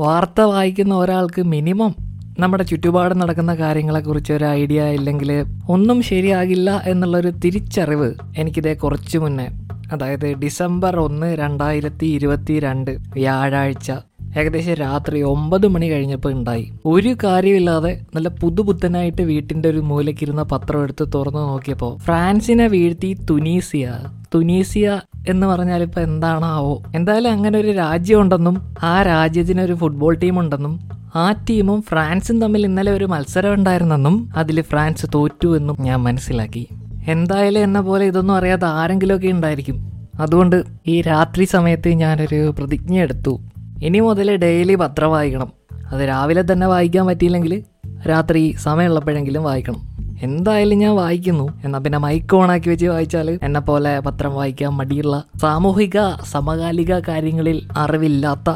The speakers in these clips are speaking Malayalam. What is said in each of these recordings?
വാർത്ത വായിക്കുന്ന ഒരാൾക്ക് മിനിമം നമ്മുടെ ചുറ്റുപാട് നടക്കുന്ന കാര്യങ്ങളെക്കുറിച്ച് ഒരു ഐഡിയ ഇല്ലെങ്കിൽ ഒന്നും ശരിയാകില്ല എന്നുള്ളൊരു തിരിച്ചറിവ് എനിക്കിതേ കുറച്ച് മുന്നേ അതായത് ഡിസംബർ ഒന്ന് രണ്ടായിരത്തി ഇരുപത്തി രണ്ട് വ്യാഴാഴ്ച ഏകദേശം രാത്രി ഒമ്പത് മണി കഴിഞ്ഞപ്പോൾ ഉണ്ടായി. ഒരു കാര്യമില്ലാതെ നല്ല പുതുപുത്തനായിട്ട് വീട്ടിന്റെ ഒരു മൂലക്കിരുന്ന പത്രം എടുത്ത് തുറന്നു നോക്കിയപ്പോൾ ഫ്രാൻസിനെ വീഴ്ത്തി തുനീസിയ. തുനീസിയ എന്ന് പറഞ്ഞാൽ ഇപ്പൊ എന്താണാവോ? എന്തായാലും അങ്ങനെ ഒരു രാജ്യം ഉണ്ടെന്നും ആ രാജ്യത്തിന് ഒരു ഫുട്ബോൾ ടീം ഉണ്ടെന്നും ആ ടീമും ഫ്രാൻസും തമ്മിൽ ഇന്നലെ ഒരു മത്സരം ഉണ്ടായിരുന്നെന്നും അതിൽ ഫ്രാൻസ് തോറ്റു എന്നും ഞാൻ മനസ്സിലാക്കി. എന്തായാലും എന്നെ പോലെ ഇതൊന്നും അറിയാത്ത ആരെങ്കിലുമൊക്കെ ഉണ്ടായിരിക്കും. അതുകൊണ്ട് ഈ രാത്രി സമയത്ത് ഞാനൊരു പ്രതിജ്ഞ എടുത്തു. ഇനി മുതൽ ഡെയിലി പത്രം വായിക്കണം. അത് രാവിലെ തന്നെ വായിക്കാൻ പറ്റിയില്ലെങ്കിൽ രാത്രി സമയമുള്ളപ്പോഴെങ്കിലും വായിക്കണം. എന്തായാലും ഞാൻ വായിക്കുന്നു. എന്നാ പിന്നെ മൈക്ക് ഓണാക്കി വെച്ച് വായിച്ചാൽ എന്നെ പോലെ പത്രം വായിക്കാൻ മടിയുള്ള സാമൂഹിക സമകാലിക കാര്യങ്ങളിൽ അറിവില്ലാത്ത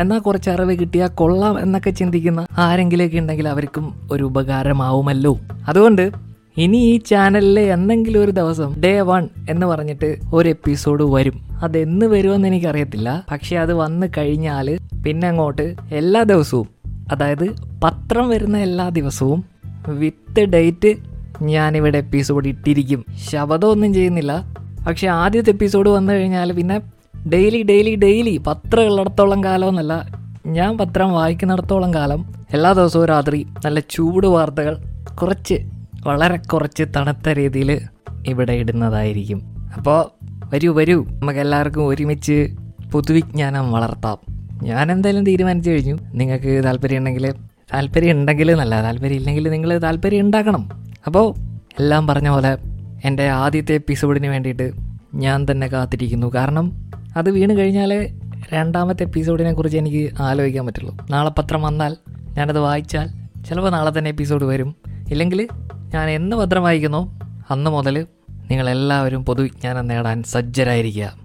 എന്നാൽ കുറച്ച് അറിവ് കിട്ടിയാൽ കൊള്ളാം എന്നൊക്കെ ചിന്തിക്കുന്ന ആരെങ്കിലുമൊക്കെ ഉണ്ടെങ്കിൽ അവർക്കും ഒരു ഉപകാരമാവുമല്ലോ. അതുകൊണ്ട് ഇനി ഈ ചാനലിൽ എന്തെങ്കിലും ഒരു ദിവസം ഡേ വൺ എന്ന് പറഞ്ഞിട്ട് ഒരു എപ്പിസോഡ് വരും. അതെന്ന് വരുമെന്ന് എനിക്കറിയത്തില്ല. പക്ഷെ അത് വന്നു കഴിഞ്ഞാൽ പിന്നെ അങ്ങോട്ട് എല്ലാ ദിവസവും അതായത് പത്രം വരുന്ന എല്ലാ ദിവസവും വിത്ത് ഡേറ്റ് ഞാനിവിടെ എപ്പിസോഡ് ഇട്ടിരിക്കും. ശബദമൊന്നും ചെയ്യുന്നില്ല. പക്ഷെ ആദ്യത്തെ എപ്പിസോഡ് വന്നു കഴിഞ്ഞാൽ പിന്നെ ഡെയിലി ഡെയിലി ഡെയിലി പത്രം ഉള്ളിടത്തോളം കാലമൊന്നല്ല ഞാൻ പത്രം വായിക്കുന്നിടത്തോളം കാലം. എല്ലാ ദിവസവും രാത്രി നല്ല ചൂട് വാർത്തകൾ കുറച്ച് വളരെ കുറച്ച് തണുത്ത രീതിയിൽ ഇവിടെ ഇടുന്നതായിരിക്കും. അപ്പോൾ വരൂ വരൂ. നമുക്ക് എല്ലാവർക്കും ഒരുമിച്ച് പൊതുവിജ്ഞാനം വളർത്താം. ഞാൻ എന്തായാലും തീരുമാനിച്ചു കഴിഞ്ഞു. നിങ്ങൾക്ക് താല്പര്യം ഉണ്ടെങ്കിൽ താല്പര്യം ഉണ്ടെങ്കിൽ നല്ല താല്പര്യം ഇല്ലെങ്കിൽ നിങ്ങൾ താല്പര്യം ഉണ്ടാക്കണം. അപ്പോൾ എല്ലാം പറഞ്ഞ പോലെ എന്റെ ആദ്യത്തെ എപ്പിസോഡിന് വേണ്ടിയിട്ട് ഞാൻ തന്നെ കാത്തിരിക്കുന്നു. കാരണം അത് വീണ് കഴിഞ്ഞാൽ രണ്ടാമത്തെ എപ്പിസോഡിനെ കുറിച്ച് എനിക്ക് ആലോചിക്കാൻ പറ്റുള്ളൂ. നാളെ പത്രം വന്നാൽ ഞാനത് വായിച്ചാൽ ചിലപ്പോൾ നാളെ തന്നെ എപ്പിസോഡ് വരും. ഇല്ലെങ്കിൽ ഞാൻ എന്ന് പത്രം വായിക്കുന്നോ അന്ന് മുതൽ നിങ്ങളെല്ലാവരും പൊതുവിജ്ഞാനം നേടാൻ സജ്ജരായിരിക്കുക.